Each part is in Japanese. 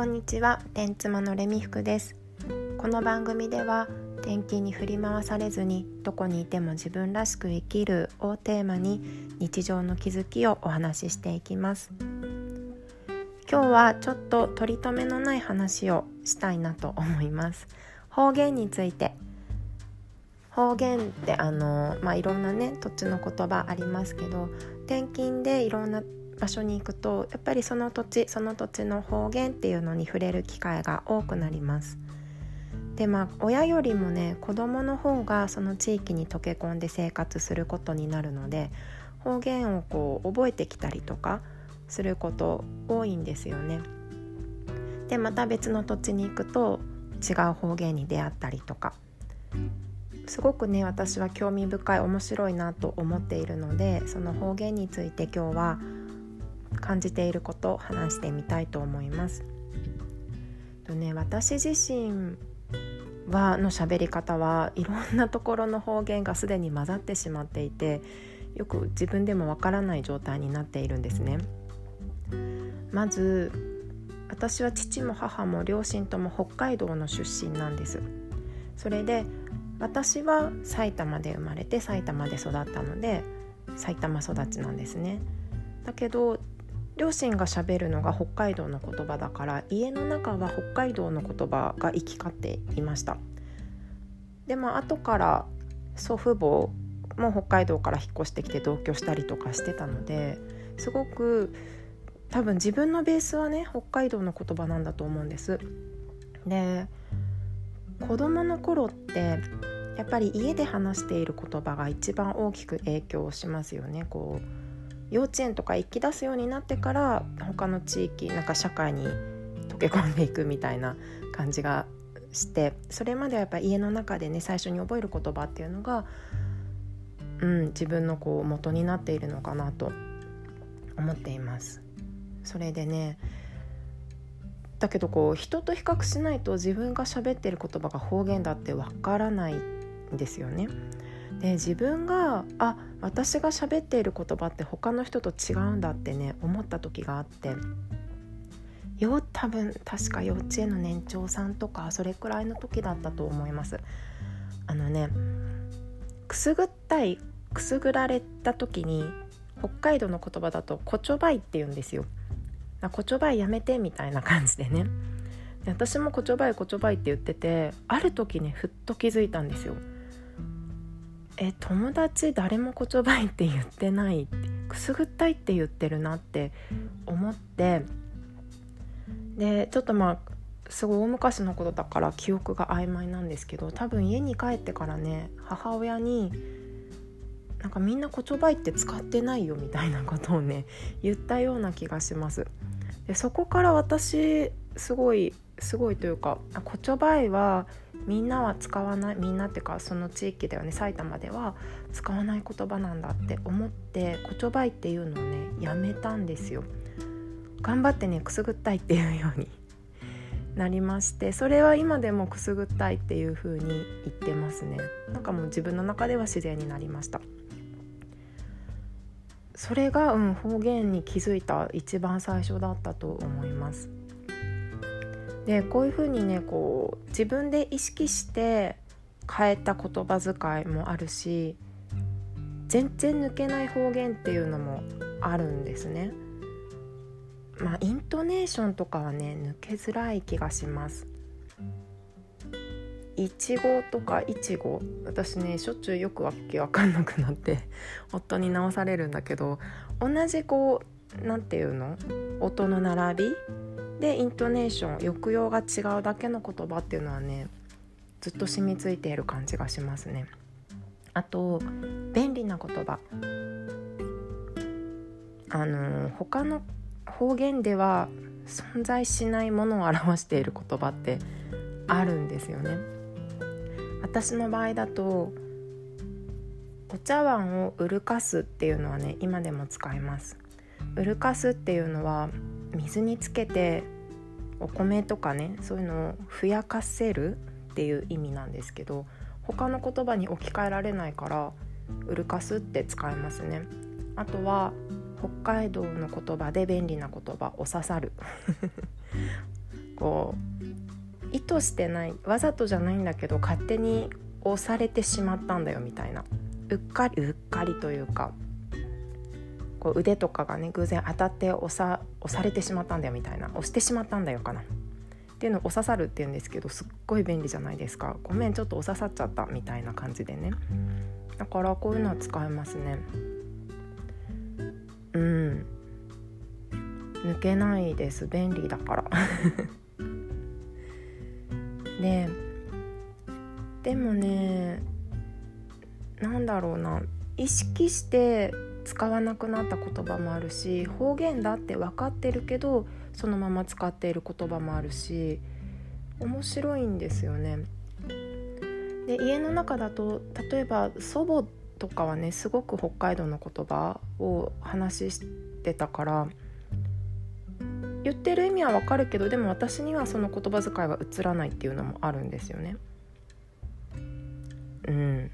こんにちは天妻のレミ服です。この番組では天気に振り回されずにどこにいても自分らしく生きるをテーマに日常の気づきをお話ししていきます。今日はちょっと取り留めのない話をしたいなと思います。方言について。方言ってあのまあいろんなね土地の言葉ありますけど転勤でいろんな場所に行くとやっぱりその土地その土地の方言っていうのに触れる機会が多くなります。でまあ親よりもね子供の方がその地域に溶け込んで生活することになるので方言をこう覚えてきたりとかすること多いんですよね。でまた別の土地に行くと違う方言に出会ったりとかすごくね私は興味深い面白いなと思っているのでその方言について今日は感じていることを話してみたいと思います。とね、私自身はの喋り方はいろんなところの方言がすでに混ざってしまっていてよく自分でもわからない状態になっているんですね。まず私は父も母も両親とも北海道の出身なんです。それで私は埼玉で生まれて埼玉で育ったので埼玉育ちなんですね。だけど両親がしゃべるのが北海道の言葉だから家の中は北海道の言葉が行き交っていました。でも後から祖父母も北海道から引っ越してきて同居したりとかしてたのですごく多分自分のベースはね北海道の言葉なんだと思うんです。で子供の頃ってやっぱり家で話している言葉が一番大きく影響しますよね。こう幼稚園とか行き出すようになってから他の地域なんか社会に溶け込んでいくみたいな感じがしてそれまではやっぱ家の中でね最初に覚える言葉っていうのが、うん、自分のこう元になっているのかなと思っています。それでねだけどこう人と比較しないと自分が喋ってる言葉が方言だってわからないんですよね。で自分があ私が喋っている言葉って他の人と違うんだってね思った時があって。よ多分確か幼稚園の年長さんとかそれくらいの時だったと思います。あのねくすぐったいくすぐられた時に北海道の言葉だと「こちょばい」って言うんですよ「こちょばいやめて」みたいな感じでね。で私もこちょばいこちょばいって言っててある時ねふっと気づいたんですよ。え友達誰も言葉いって言ってないくすぐったいって言ってるなって思ってでちょっとまあすごい大昔のことだから記憶が曖昧なんですけど多分家に帰ってからね母親になんかみんな言葉いって使ってないよみたいなことをね言ったような気がします。でそこから私すごいすごいというか言葉いはみんなは使わないみんなっていうかその地域ではね埼玉では使わない言葉なんだって思って言葉っていうのをねやめたんですよ。頑張ってねくすぐったいっていうように なりましてそれは今でもくすぐったいっていう風に言ってますね。なんかもう自分の中では自然になりました。それが、うん、方言に気づいた一番最初だったと思います。でこういうふうにねこう自分で意識して変えた言葉遣いもあるし全然抜けない方言っていうのもあるんですね。まあイントネーションとかはね抜けづらい気がします。いちごとかいちご私ねしょっちゅうよくわけわかんなくなって夫に直されるんだけど同じこう何て言うの？音の並びでイントネーション抑揚が違うだけの言葉っていうのはねずっと染みついている感じがしますね。あと便利な言葉あの他の方言では存在しないものを表している言葉ってあるんですよね。私の場合だとお茶碗をうるかすっていうのはね今でも使います。うるかすっていうのは水につけてお米とかねそういうのをふやかせるっていう意味なんですけど他の言葉に置き換えられないから「うるかす」って使いますね。あとは北海道の言葉で便利な言葉「お刺さる」こう意図してないわざとじゃないんだけど勝手に押されてしまったんだよみたいなうっかりうっかりというかこう腕とかがね偶然当たって押さ押されてしまったんだよみたいな。押してしまったんだよかな。っていうのをお刺さるっていうんですけどすっごい便利じゃないですか。ごめんちょっとお刺さっちゃったみたいな感じでね。だからこういうのは使えますね。うん。抜けないです。便利だから。ででもねなんだろうな。意識して使わなくなった言葉もあるし方言だって分かってるけどそのまま使っている言葉もあるし面白いんですよね。で家の中だと例えば祖母とかはねすごく北海道の言葉を話してたから言ってる意味はわかるけどでも私にはその言葉遣いは映らないっていうのもあるんですよね。うん。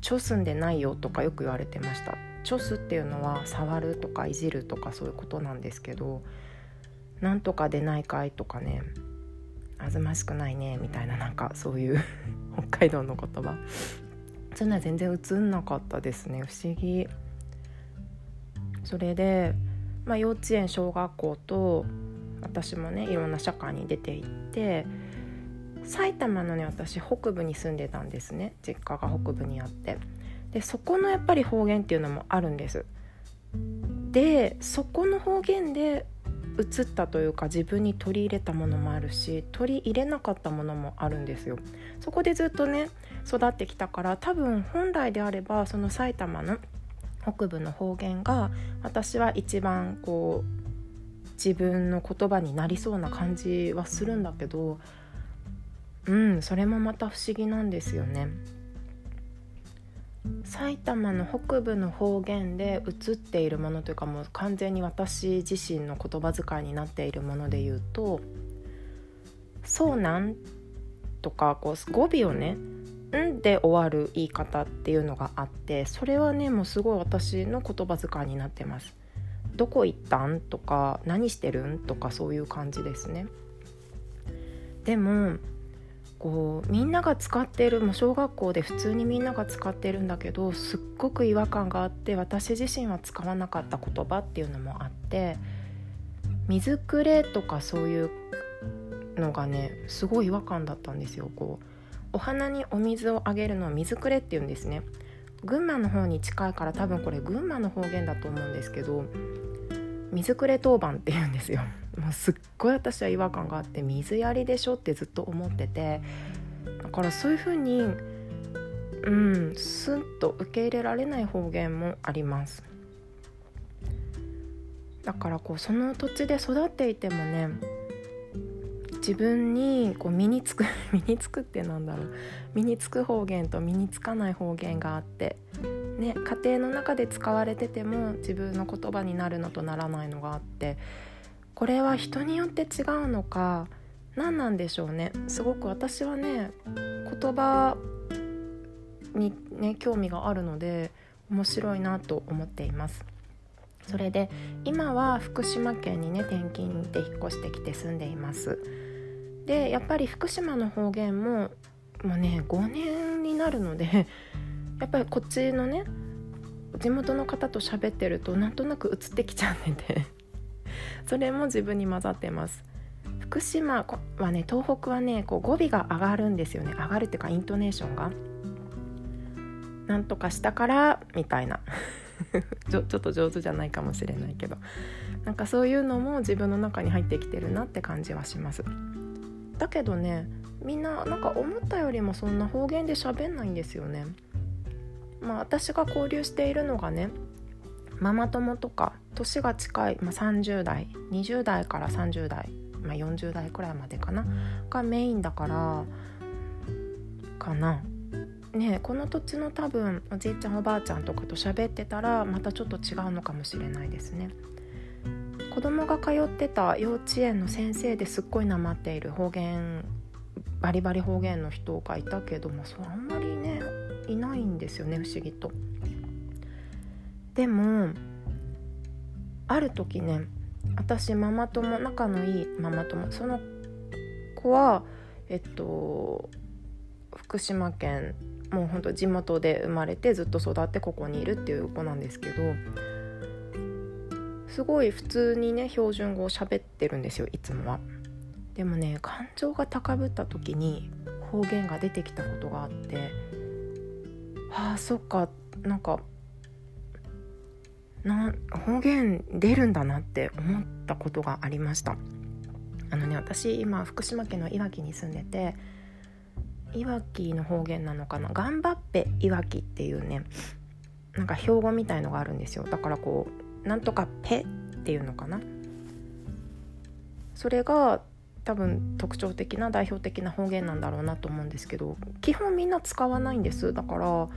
チョスんでないよとかよく言われてました。チョスっていうのは触るとかいじるとかそういうことなんですけどなんとか出ないかいとかねあずましくないねみたいななんかそういう 北海道の言葉。そういうのは全然映んなかったですね。不思議。それで、まあ、幼稚園小学校と私もねいろんな社会に出て行って埼玉のね私北部に住んでたんですね。実家が北部にあって。でそこのやっぱり方言っていうのもあるんですでそこの方言で移ったというか自分に取り入れたものもあるし取り入れなかったものもあるんですよそこでずっとね育ってきたから多分本来であればその埼玉の北部の方言が私は一番こう自分の言葉になりそうな感じはするんだけどうんそれもまた不思議なんですよね。埼玉の北部の方言で映っているものというかもう完全に私自身の言葉遣いになっているもので言うと「そうなん?」とかこう語尾をね「ん」で終わる言い方っていうのがあってそれはねもうすごい私の言葉遣いになってます。どこ行ったん？とか何してるん？とかそういう感じですね。でもこうみんなが使ってるもう小学校で普通にみんなが使ってるんだけどすっごく違和感があって私自身は使わなかった言葉っていうのもあって水くれとかそういうのがねすごい違和感だったんですよ。こうお花にお水をあげるのを水くれって言うんですね。群馬の方に近いから多分これ群馬の方言だと思うんですけど水くれ当番って言うんですよもうすっごい私は違和感があって水やりでしょってずっと思っててだからそういう風にうんスンと受け入れられない方言もあります。だからこうその土地で育っていてもね自分にこう身につく 身につくってなんだろう。身につく方言と身につかない方言があって、ね、家庭の中で使われてても自分の言葉になるのとならないのがあってこれは人によって違うのか何なんでしょうね。すごく私はね言葉にね興味があるので面白いなと思っています。それで今は福島県にね転勤で引っ越してきて住んでいます。でやっぱり福島の方言ももうね5年になるので やっぱりこっちのね地元の方と喋ってるとなんとなく映ってきちゃっててそれも自分に混ざってます。福島はね東北はねこう語尾が上がるんですよね。上がるっていうかイントネーションが。なんとかしたからみたいな。ちょちょっと上手じゃないかもしれないけど。なんかそういうのも自分の中に入ってきてるなって感じはします。だけどねみんななんか思ったよりもそんな方言で喋んないんですよね。まあ私が交流しているのがねママ友とか年が近い、まあ、30代20代から30代、まあ、40代くらいまでかながメインだからかな。ねこの土地の多分おじいちゃんおばあちゃんとかと喋ってたらまたちょっと違うのかもしれないですね。子供が通ってた幼稚園の先生ですっごいなまっている方言バリバリ方言の人がいたけどもそうあんまりねいないんですよね不思議と。でもある時ね私ママ友仲のいいママ友その子はえっと福島県もうほんと地元で生まれてずっと育ってここにいるっていう子なんですけどすごい普通にね標準語を喋ってるんですよいつもは。でもね感情が高ぶった時に方言が出てきたことがあってああそっかなんかな方言出るんだなって思ったことがありました。あのね私今福島県のいわきに住んでていわきの方言なのかな「頑張っぺいわき」っていうねなんか標語みたいのがあるんですよ。だからこうなんとか「ぺ」っていうのかな？それが多分特徴的な代表的な方言なんだろうなと思うんですけど基本みんな使わないんです。だから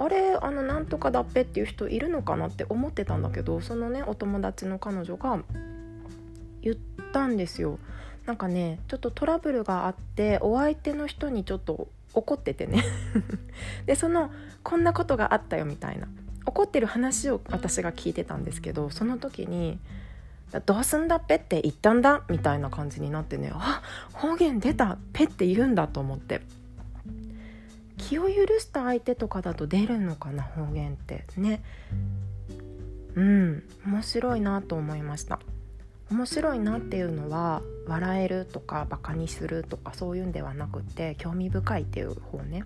あれあのなんとかだっぺっていう人いるのかなって思ってたんだけどそのねお友達の彼女が言ったんですよ。なんかねちょっとトラブルがあってお相手の人にちょっと怒っててね。でそのこんなことがあったよみたいな。怒ってる話を私が聞いてたんですけどその時に「どうすんだっぺって言ったんだ」みたいな感じになってねあ方言出たぺって言うんだと思って。気を許した相手とかだと出るのかな方言ってね。うん。面白いなと思いました。面白いなっていうのは笑えるとかバカにするとかそういうんではなくて興味深いっていう方ね。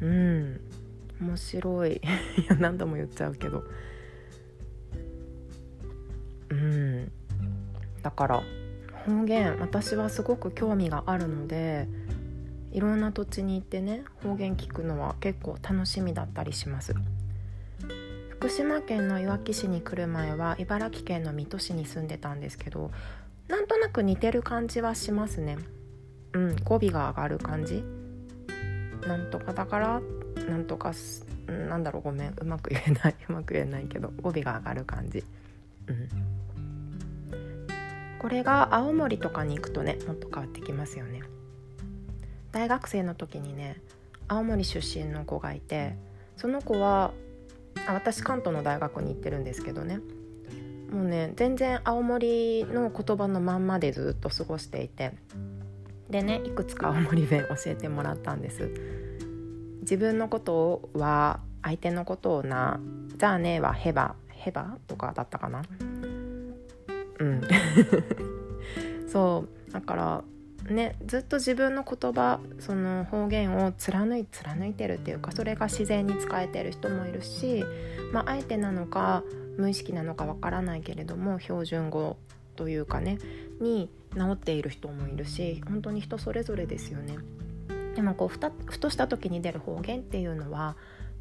うん。面白い。いや何度も言っちゃうけど。うん。だから方言私はすごく興味があるのでいろんな土地に行ってね方言聞くのは結構楽しみだったりします。福島県のいわき市に来る前は茨城県の水戸市に住んでたんですけどなんとなく似てる感じはしますね。うん語尾が上がる感じ。なんとかだからなんとかすなんだろうごめんうまく言えない うまく言えないけど語尾が上がる感じ。うん。これが青森とかに行くとねもっと変わってきますよね。大学生の時にね青森出身の子がいてその子はあ私関東の大学に行ってるんですけどね。もうね全然青森の言葉のまんまでずっと過ごしていて。でねいくつか青森弁教えてもらったんです。自分のことは相手のことをなじゃあねはヘバヘバとかだったかな。うん。そう。だからねずっと自分の言葉その方言を貫い貫いてるっていうかそれが自然に使えてる人もいるし、まあ、あえてなのか無意識なのかわからないけれども標準語というかねに治っている人もいるし本当に人それぞれですよね。でもこうふたふとした時に出る方言っていうのは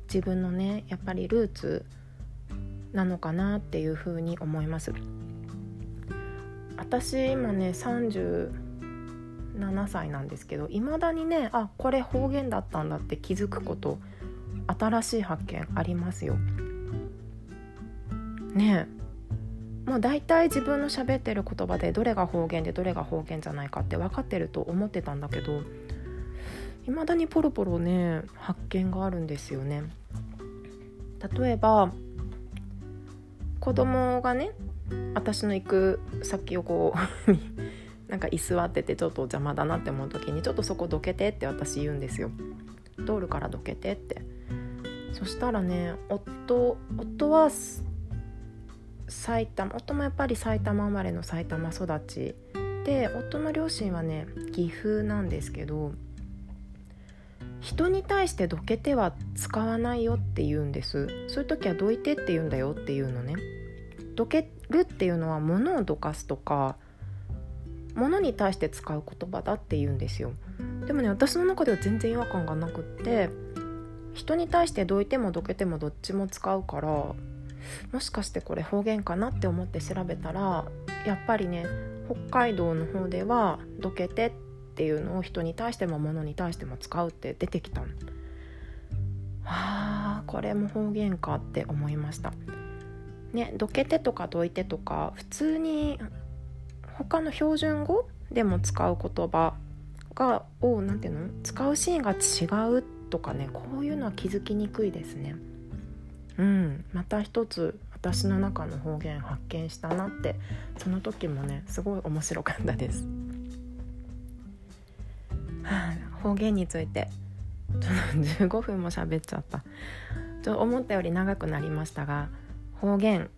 自分のねやっぱりルーツなのかなっていうふうに思います。私今ね30 7歳なんですけどいまだにねあこれ方言だったんだって気づくこと新しい発見ありますよ。ねえもう大体自分の喋ってる言葉でどれが方言でどれが方言じゃないかって分かってると思ってたんだけどいまだにポロポロね発見があるんですよね。例えば子供がね私の行く先をこう なんか居座っててちょっと邪魔だなって思う時にちょっとそこどけてって私言うんですよ。通るからどけてって。そしたらね夫夫は埼玉夫もやっぱり埼玉生まれの埼玉育ちで夫の両親はね岐阜なんですけど人に対してどけては使わないよって言うんです。そういう時はどいてって言うんだよっていうのね。どけるっていうのは物をどかすとか物に対して使う言葉だって言うんですよでもね私の中では全然違和感がなくって人に対してどいてもどけてもどっちも使うからもしかしてこれ方言かなって思って調べたらやっぱりね北海道の方では「どけて」っていうのを人に対しても物に対しても使うって出てきたの。あこれも方言かって思いました。ね、どけてとかどいてとか普通に他の標準語でも使う言葉がを何ていうの？使うシーンが違うとかねこういうのは気づきにくいですね。うんまた一つ私の中の方言発見したなってその時もねすごい面白かったです。方言についてちょっと15分も喋っちゃったちょっと思ったより長くなりましたが方言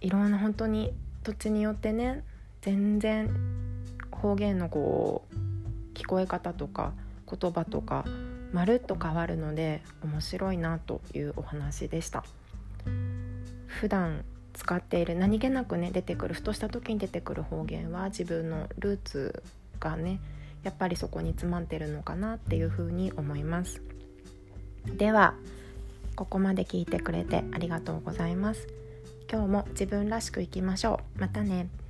いろんな本当に土地によってね全然方言のこう聞こえ方とか言葉とかまるっと変わるので面白いなというお話でした。普段使っている何気なくね出てくるふとした時に出てくる方言は自分のルーツがねやっぱりそこに詰まってるのかなっていうふうに思います。ではここまで聞いてくれてありがとうございます。今日も自分らしくいきましょう。またね。